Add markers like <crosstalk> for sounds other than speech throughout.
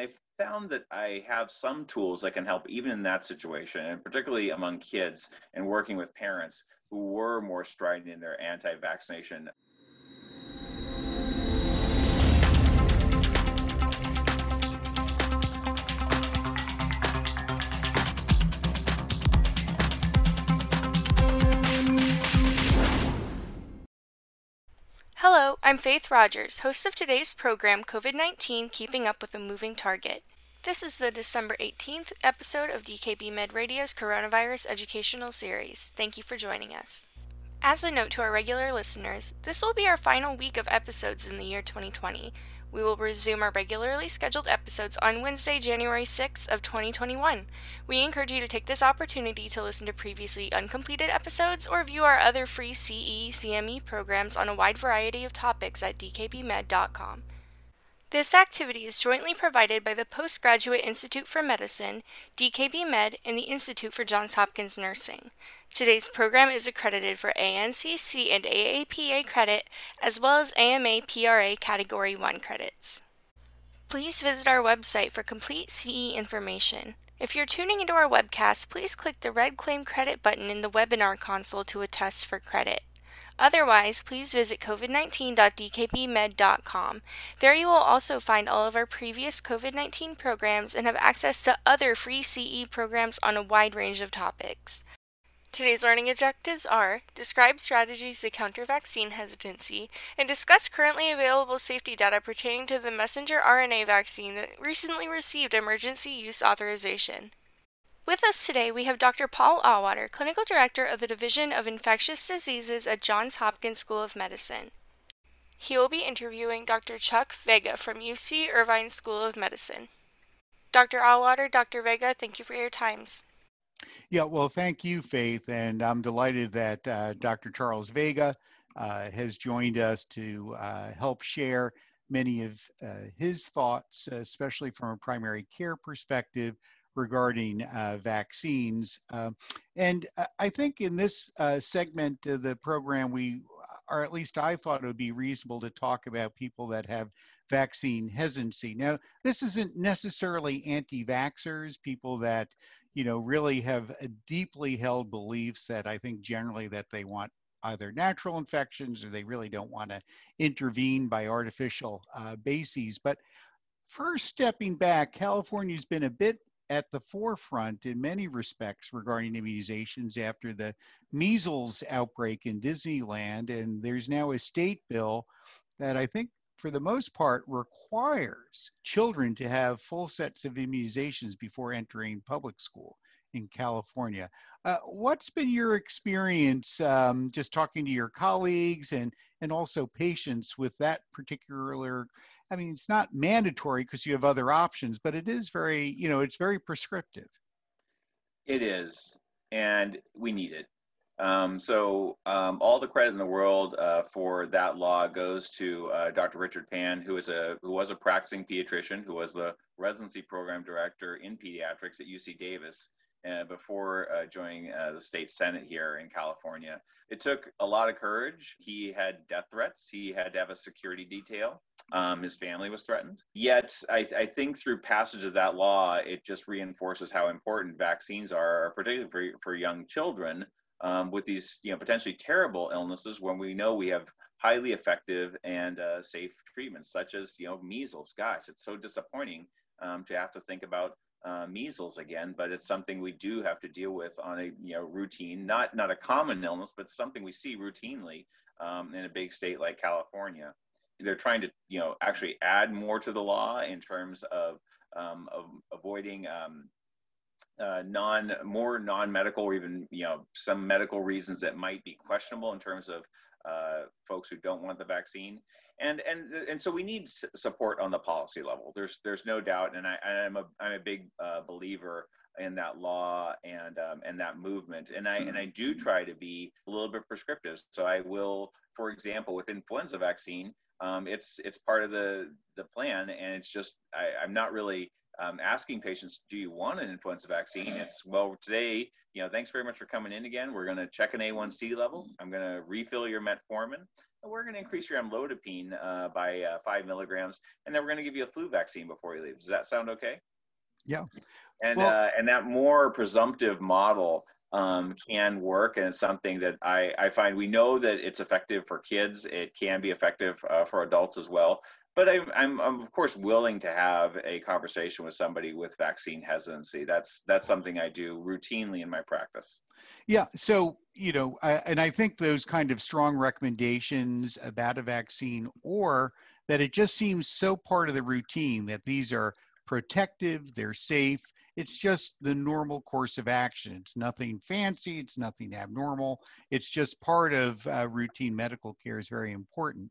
I found that I have some tools that can help even in that situation, and particularly among kids and working with parents who were more strident in their anti I'm Faith Rogers, host of today's program COVID 19 Keeping Up with a Moving Target. This is the December 18th episode of DKB Med Radio's Coronavirus Educational Series. Thank you for joining us. As a note to our regular listeners, this will be our final week of episodes in the year 2020. We will resume our regularly scheduled episodes on Wednesday, January 6th of 2021. We encourage you to take this opportunity to listen to previously uncompleted episodes or view our other free CE CME programs on a wide variety of topics at dkbmed.com. This activity is jointly provided by the Postgraduate Institute for Medicine, DKB Med, and the Institute for Johns Hopkins Nursing. Today's program is accredited for ANCC and AAPA credit, as well as AMA PRA Category 1 credits. Please visit our website for complete CE information. If you're tuning into our webcast, please click the red Claim Credit button in the webinar console to attest for credit. Otherwise, please visit covid19.dkbmed.com. There you will also find all of our previous COVID 19 programs and have access to other free CE programs on a wide range of topics. Today's learning objectives are describe strategies to counter vaccine hesitancy and discuss currently available safety data pertaining to the messenger RNA vaccine that recently received emergency use authorization. With us today, we have Dr. Paul Auwaerter, Clinical Director of the Division of Infectious Diseases at Johns Hopkins School of Medicine. He will be interviewing Dr. Chuck Vega from UC Irvine School of Medicine. Dr. Auwaerter, Dr. Vega, thank you for your times. Yeah, well, thank you, Faith, and I'm delighted that uh, Dr. Charles Vega uh, has joined us to uh, help share many of uh, his thoughts, especially from a primary care perspective regarding uh, vaccines. Uh, and I think in this uh, segment of the program, we, or at least I thought it would be reasonable to talk about people that have vaccine hesitancy. Now, this isn't necessarily anti-vaxxers, people that, you know, really have deeply held beliefs that I think generally that they want either natural infections or they really don't want to intervene by artificial uh, bases. But first stepping back, California's been a bit at the forefront in many respects regarding immunizations after the measles outbreak in Disneyland. And there's now a state bill that I think, for the most part, requires children to have full sets of immunizations before entering public school in California. Uh, what's been your experience um, just talking to your colleagues and, and also patients with that particular? I mean, it's not mandatory because you have other options, but it is very, you know, it's very prescriptive. It is, and we need it. Um, so um, all the credit in the world uh, for that law goes to uh, Dr. Richard Pan, who is a who was a practicing pediatrician, who was the residency program director in pediatrics at UC Davis, uh, before uh, joining uh, the state senate here in California. It took a lot of courage. He had death threats. He had to have a security detail. Um, his family was threatened. Yet, I, I, think through passage of that law, it just reinforces how important vaccines are, particularly for, for young children um, with these, you know, potentially terrible illnesses when we know we have highly effective and uh, safe treatments, such as, you know, measles. Gosh, it's so disappointing um, to have to think about uh, measles again, but it's something we do have to deal with on a you know routine, not not a common illness, but something we see routinely um, in a big state like California. They're trying to you know actually add more to the law in terms of um, of avoiding um, uh, non more non-medical or even you know some medical reasons that might be questionable in terms of uh, folks who don't want the vaccine. And and and so we need support on the policy level. There's there's no doubt and i i'm a i'm a big uh, believer in that law and um, and that movement. And i and i do try to be a little bit prescriptive. So i will for example with influenza vaccine um, it's it's part of the the plan and it's just I, i'm not really um, asking patients, do you want an influenza vaccine? It's, well, today, you know, thanks very much for coming in again. We're going to check an A1C level. I'm going to refill your metformin. And we're going to increase your amlodipine uh, by uh, five milligrams. And then we're going to give you a flu vaccine before you leave. Does that sound okay? Yeah. And, well, uh, and that more presumptive model um, can work and it's something that I, I find we know that it's effective for kids. It can be effective uh, for adults as well but I'm, I'm, I'm, of course willing to have a conversation with somebody with vaccine hesitancy. That's that's something I do routinely in my practice. Yeah. So you know, I, and I think those kind of strong recommendations about a vaccine, or that it just seems so part of the routine that these are protective, they're safe. It's just the normal course of action. It's nothing fancy. It's nothing abnormal. It's just part of uh, routine medical care is very important.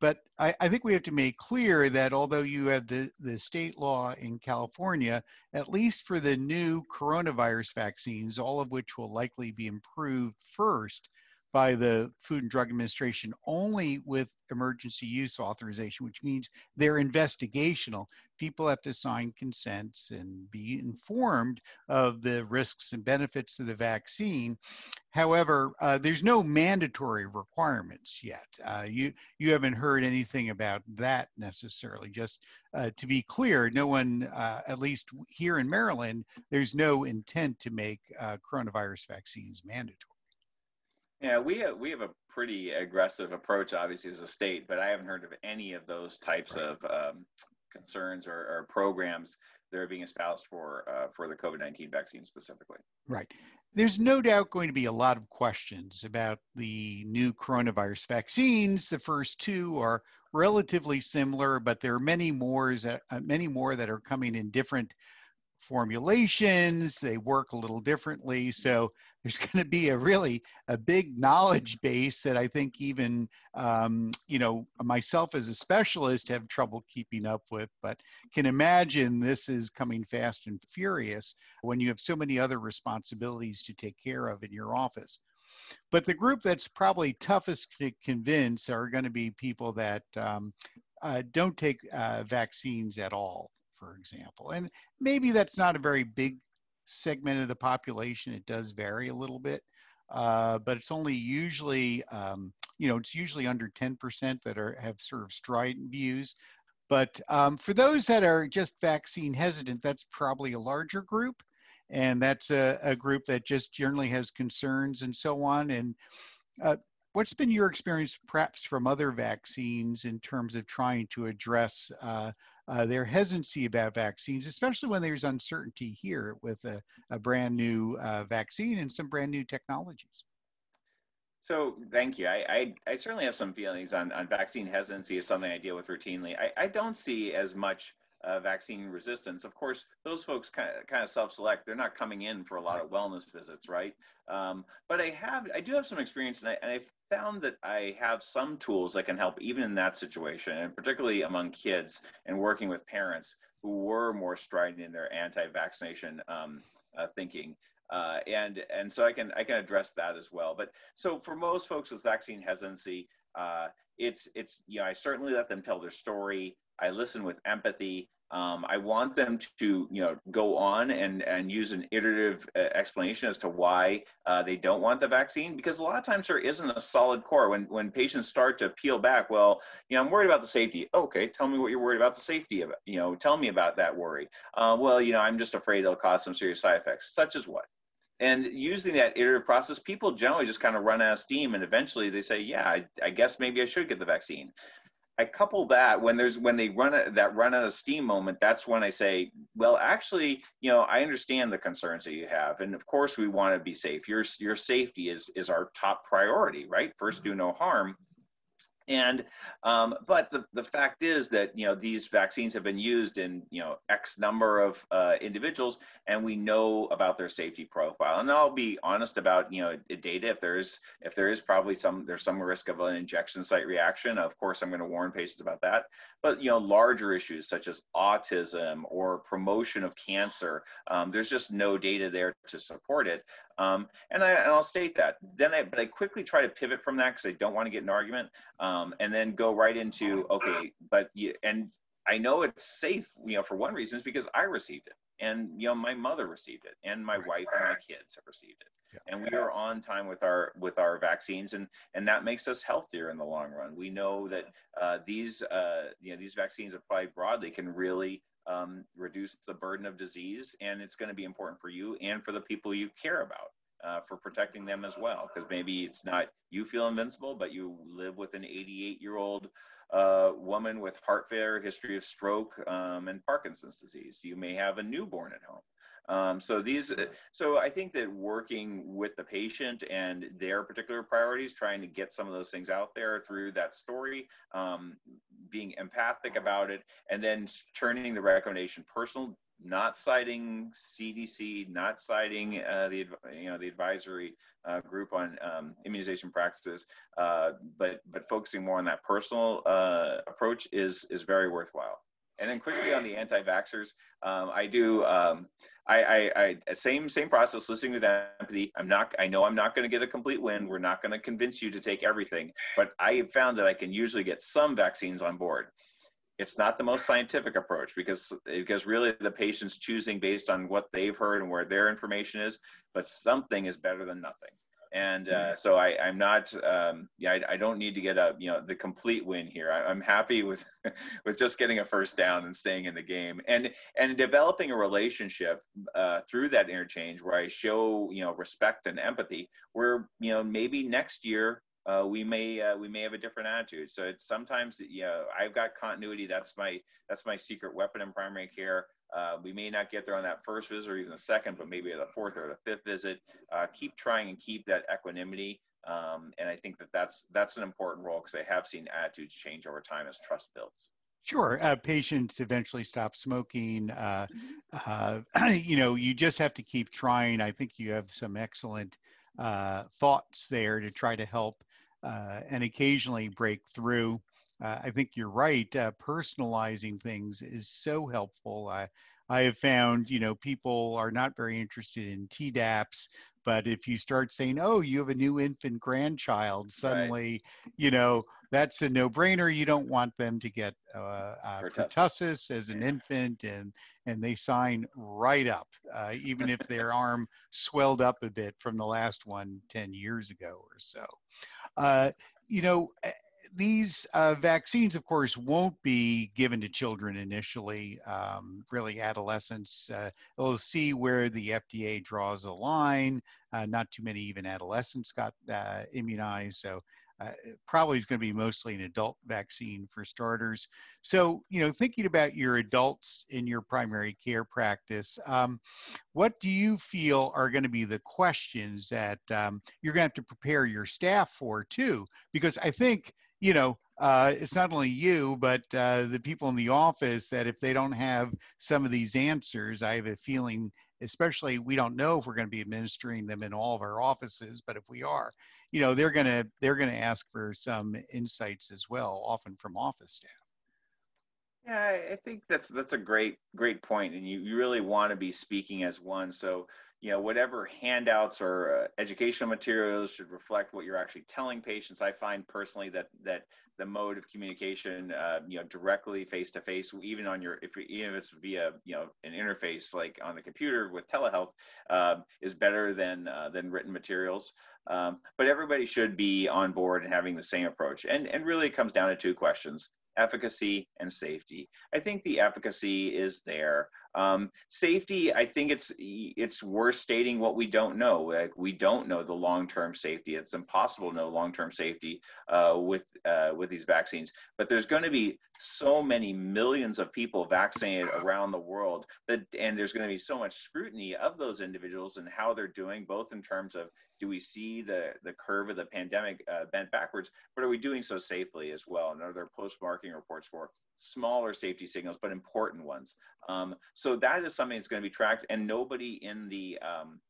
But I, I, think we have to make clear that although you have the, the state law in California, at least for the new coronavirus vaccines, all of which will likely be improved first, by the Food and Drug Administration only with emergency use authorization, which means they're investigational. People have to sign consents and be informed of the risks and benefits of the vaccine. However, uh, there's no mandatory requirements yet. Uh, you you haven't heard anything about that necessarily. Just uh, to be clear, no one, uh, at least here in Maryland, there's no intent to make uh, coronavirus vaccines mandatory. Yeah, we have, we have a pretty aggressive approach, obviously, as a state, but I haven't heard of any of those types right. of um, concerns or, or, programs that are being espoused for uh, for the COVID nineteen vaccine specifically. Right. There's no doubt going to be a lot of questions about the new coronavirus vaccines. The first two are relatively similar, but there are many more that uh, many more that are coming in different formulations they work a little differently. So there's <laughs> going to be a really a big knowledge base that i think even um, you know myself as a specialist have trouble keeping up with but can imagine this is coming fast and furious when you have so many other responsibilities to take care of in your office. But the group that's probably toughest to convince are going to be people that um, uh, don't take uh, vaccines at all for example. And maybe that's not a very big segment of the population. It does vary a little bit, uh, but it's only usually, um, you know, it's usually under 10% that are have sort of strident views. But um, for those that are just vaccine hesitant, that's probably a larger group. And that's a, a group that just generally has concerns and so on. And uh, what's been your experience perhaps from other vaccines in terms of trying to address uh, uh, their hesitancy about vaccines, especially when there's uncertainty here with a, a brand new uh, vaccine and some brand new technologies? So thank you. I, I, I, certainly have some feelings on, on vaccine hesitancy is something I deal with routinely. I, I don't see as much uh, vaccine resistance. Of course, those folks kind of, kind of self-select. They're not coming in for a lot of wellness visits, right? Um, but I have, I do have some experience, and I, and I found that I have some tools that can help even in that situation, and particularly among kids and working with parents who were more strident in their anti-vaccination um, uh, thinking. Uh, and and so I can I can address that as well. But so for most folks with vaccine hesitancy, uh, it's it's you know I certainly let them tell their story. I listen with empathy. Um, I want them to, you know, go on and, and use an iterative uh, explanation as to why uh, they don't want the vaccine, because a lot of times there isn't a solid core. When when patients start to peel back, well, you know, I'm worried about the safety. Okay, tell me what you're worried about the safety of it. You know, tell me about that worry. Uh, well, you know, I'm just afraid it'll cause some serious side effects, such as what. And using that iterative process, people generally just kind of run out of steam, and eventually they say, "Yeah, I, I guess maybe I should get the vaccine." I couple that when there's when they run a, that run out of steam moment. That's when I say, well, actually, you know, I understand the concerns that you have, and of course, we want to be safe. Your your safety is is our top priority, right? First, mm-hmm. do no harm. And um, but the, the fact is that you know these vaccines have been used in you know X number of uh, individuals, and we know about their safety profile. And I'll be honest about you know data. If there's if there is probably some there's some risk of an injection site reaction. Of course, I'm going to warn patients about that. But you know larger issues such as autism or promotion of cancer, um, there's just no data there to support it. Um, and, I, and I'll state that. Then I, but I quickly try to pivot from that because I don't want to get an argument, um, and then go right into okay, but you, and I know it's safe, you know, for one reason is because I received it and you know my mother received it and my wife and my kids have received it yeah. and we are on time with our with our vaccines and and that makes us healthier in the long run we know that uh, these uh, you know these vaccines applied broadly can really um, reduce the burden of disease and it's going to be important for you and for the people you care about uh, for protecting them as well because maybe it's not you feel invincible but you live with an 88 year old a woman with heart failure, history of stroke, um, and Parkinson's disease. You may have a newborn at home. Um, so these, so I think that working with the patient and their particular priorities, trying to get some of those things out there through that story, um, being empathic about it, and then turning the recommendation personal, not citing CDC, not citing uh, the you know the advisory uh, group on um, immunization practices, uh, but but focusing more on that personal uh, approach is is very worthwhile. And then quickly on the anti-vaxxers, um, I do um, I, I, I, same same process. Listening with empathy. I'm not. I know I'm not going to get a complete win. We're not going to convince you to take everything, but I found that I can usually get some vaccines on board it's not the most scientific approach because because really the patient's choosing based on what they've heard and where their information is but something is better than nothing and uh, so I, I'm not, um, yeah, I, I, don't need to get a, you know, the complete win here. I, am happy with, <laughs> with just getting a first down and staying in the game, and and developing a relationship uh, through that interchange where I show, you know, respect and empathy. Where you know maybe next year uh, we may uh, we may have a different attitude. So it's sometimes you know I've got continuity. That's my that's my secret weapon in primary care. Uh, we may not get there on that first visit or even the second, but maybe the fourth or the fifth visit. Uh, keep trying and keep that equanimity. Um, and I think that that's that's an important role because I have seen attitudes change over time as trust builds. Sure. Uh, patients eventually stop smoking. Uh, uh, <clears throat> you know, you just have to keep trying. I think you have some excellent uh, thoughts there to try to help uh, and occasionally break through. Uh, I think you're right. Uh, personalizing things is so helpful. I, I have found, you know, people are not very interested in TDAPS, but if you start saying, "Oh, you have a new infant grandchild," suddenly, right. you know, that's a no-brainer. You don't want them to get uh, uh, pertussis as an infant, and and they sign right up, uh, even if their arm swelled up a bit from the last one 10 years ago or so. Uh, you know these uh, vaccines, of course, won't be given to children initially, um, really adolescents. Uh, we'll see where the FDA draws a line. Uh, not too many even adolescents got uh, immunized. So uh, probably is going to be mostly an adult vaccine for starters. So, you know, thinking about your adults in your primary care practice, um, what do you feel are going to be the questions that um, you're going to have to prepare your staff for too? Because I think, you know, uh, it's not only you, but uh, the people in the office that if they don't have some of these answers, I have a feeling, especially we don't know if we're going to be administering them in all of our offices, but if we are, you know, they're going to they're going to ask for some insights as well, often from office staff. Yeah, I think that's that's a great great point, and you, you really want to be speaking as one. So you know whatever handouts or uh, educational materials should reflect what you're actually telling patients i find personally that that the mode of communication uh, you know directly face to face even on your if even if it's via you know an interface like on the computer with telehealth uh, is better than uh, than written materials um, but everybody should be on board and having the same approach and and really it comes down to two questions efficacy and safety. I think the efficacy is there. Um, safety, I think it's it's worth stating what we don't know. Like we don't know the long-term safety. It's impossible to know long-term safety uh, with uh, with these vaccines. But there's going to be so many millions of people vaccinated around the world that, and there's going to be so much scrutiny of those individuals and how they're doing, both in terms of do we see the the curve of the pandemic uh, bent backwards, but are we doing so safely as well? And are there post-marketing reports for smaller safety signals, but important ones. Um, so that is something that's going to be tracked, and nobody in the um,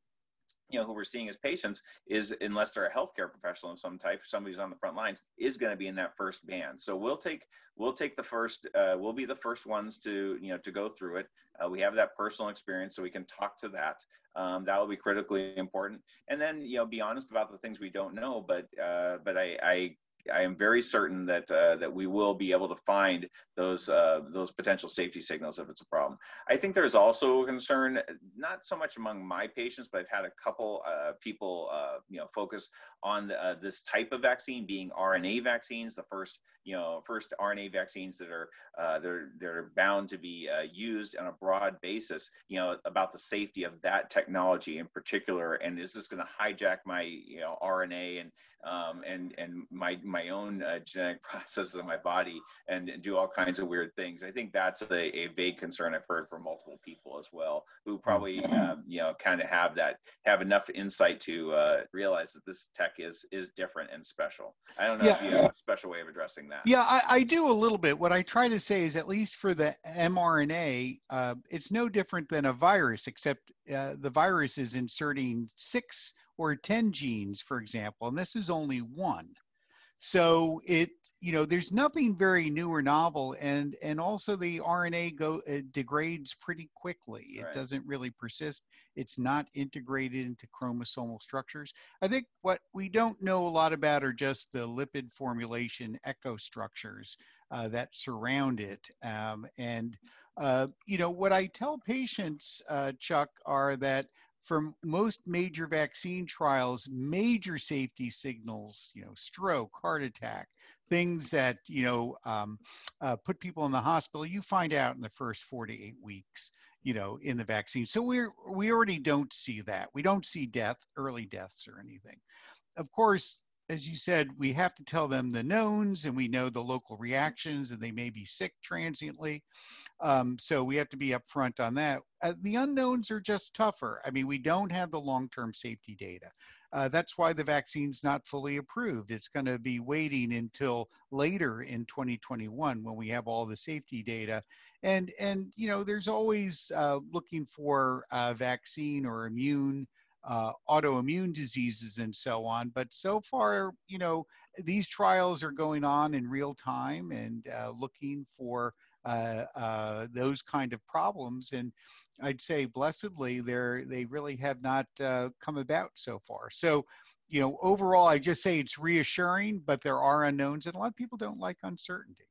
you know who we're seeing as patients is unless they're a healthcare professional of some type somebody's on the front lines is going to be in that first band. So we'll take we'll take the first uh, we'll be the first ones to you know to go through it. Uh, we have that personal experience so we can talk to that. Um, that will be critically important. And then you know be honest about the things we don't know but uh, but I, I I am very certain that uh, that we will be able to find those uh, those potential safety signals if it's a problem. I think there's also a concern, not so much among my patients, but I've had a couple uh, people, uh, you know, focus on uh, this type of vaccine being RNA vaccines, the first you know first RNA vaccines that are uh, they're they're bound to be used on a broad basis. You know about the safety of that technology in particular, and is this going to hijack my you know RNA and um, and and my my own uh, genetic <laughs> processes in my body and, do all kinds of weird things. I think that's a, a, vague concern I've heard from multiple people as well, who probably um, you know kind of have that have enough insight to uh, realize that this tech is is different and special. I don't know yeah. if you have a special way of addressing that. Yeah, I, I, do a little bit. What I try to say is, at least for the mRNA, uh, it's no different than a virus, except uh, the virus is inserting six or 10 genes, for example, and this is only one. So it, you know, there's nothing very new or novel, and and also the RNA go degrades pretty quickly. It right. doesn't really persist. It's not integrated into chromosomal structures. I think what we don't know a lot about are just the lipid formulation echo structures uh, that surround it. Um, and uh, you know, what I tell patients, uh, Chuck, are that for most major vaccine trials, major safety signals, you know, stroke, heart attack, things that, you know, um, uh, put people in the hospital, you find out in the first four to eight weeks, you know, in the vaccine. So we're, we already don't see that. We don't see death, early deaths or anything. Of course, as you said, we have to tell them the knowns and we know the local reactions and they may be sick transiently. Um, so we have to be upfront on that. Uh, the unknowns are just tougher. I mean, we don't have the long-term safety data. Uh, that's why the vaccine's not fully approved. It's going to be waiting until later in 2021 when we have all the safety data. And and you know, there's always uh, looking for a vaccine or immune uh, autoimmune diseases and so on. But so far, you know, these trials are going on in real time and uh, looking for uh, uh those kind of problems. And I'd say, blessedly, they they really have not uh, come about so far. So, you know, overall, I just say it's reassuring, but there are unknowns, and a lot of people don't like uncertainty.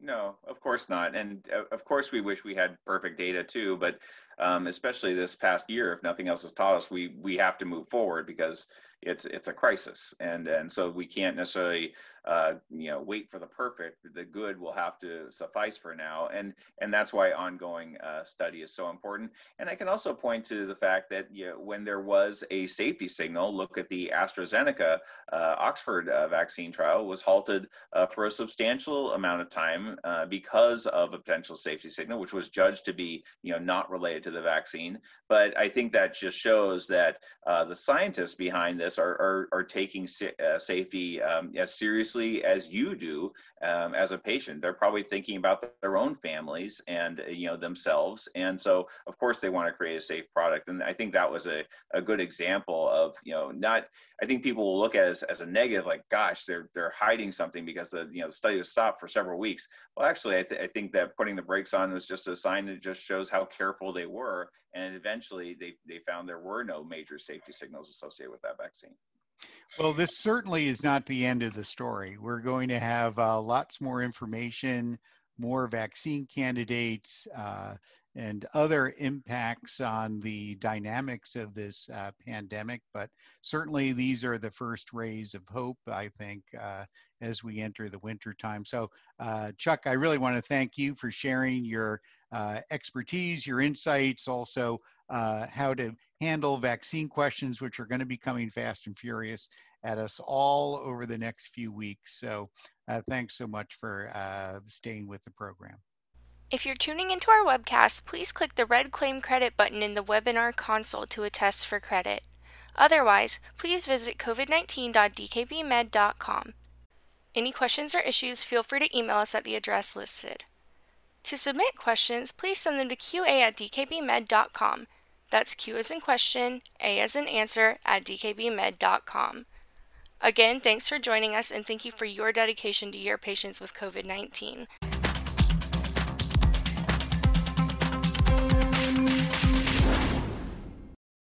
No, of course not. And uh, of course, we wish we had perfect data too. But um, especially this past year, if nothing else has taught us, we we have to move forward because it's it's a crisis, and and so we can't necessarily uh, you know wait for the perfect. The good will have to suffice for now, and and that's why ongoing uh, study is so important. And I can also point to the fact that you know, when there was a safety signal, look at the AstraZeneca uh, Oxford uh, vaccine trial was halted uh, for a substantial amount of time uh, because of a potential safety signal, which was judged to be you know not related to the vaccine. But I think that just shows that the scientists behind this are are, are taking safety um, as seriously as you do um, as a patient. They're probably thinking about their own families and uh, you know themselves, and so of course they want to create a safe product. And I think that was a, a good example of you know not. I think people will look at as, as a negative, like gosh, they're they're hiding something because the you know the study was stopped for several weeks. Well, actually, I, th- I think that putting the brakes on was just a sign that just shows how careful they were, and eventually they they found there were no major safety signals associated with that vaccine. Well, this certainly is not the end of the story. We're going to have uh, lots more information, more vaccine candidates, uh, and other impacts on the dynamics of this uh, pandemic. But certainly, these are the first rays of hope, I think, uh, as we enter the winter time. So, uh, Chuck, I really want to thank you for sharing your uh, expertise, your insights, also how to handle vaccine questions, which are going to be coming fast and furious at us all over the next few weeks. So, uh, thanks so much for staying with the program. If you're tuning into our webcast, please click the red Claim Credit button in the webinar console to attest for credit. Otherwise, please visit covid19.dkbmed.com. Any questions or issues, feel free to email us at the address listed. To submit questions, please send them to qa at dkbmed.com. That's Q as in question, A as in answer at dkbmed.com. Again, thanks for joining us and thank you for your dedication to your patients with COVID 19.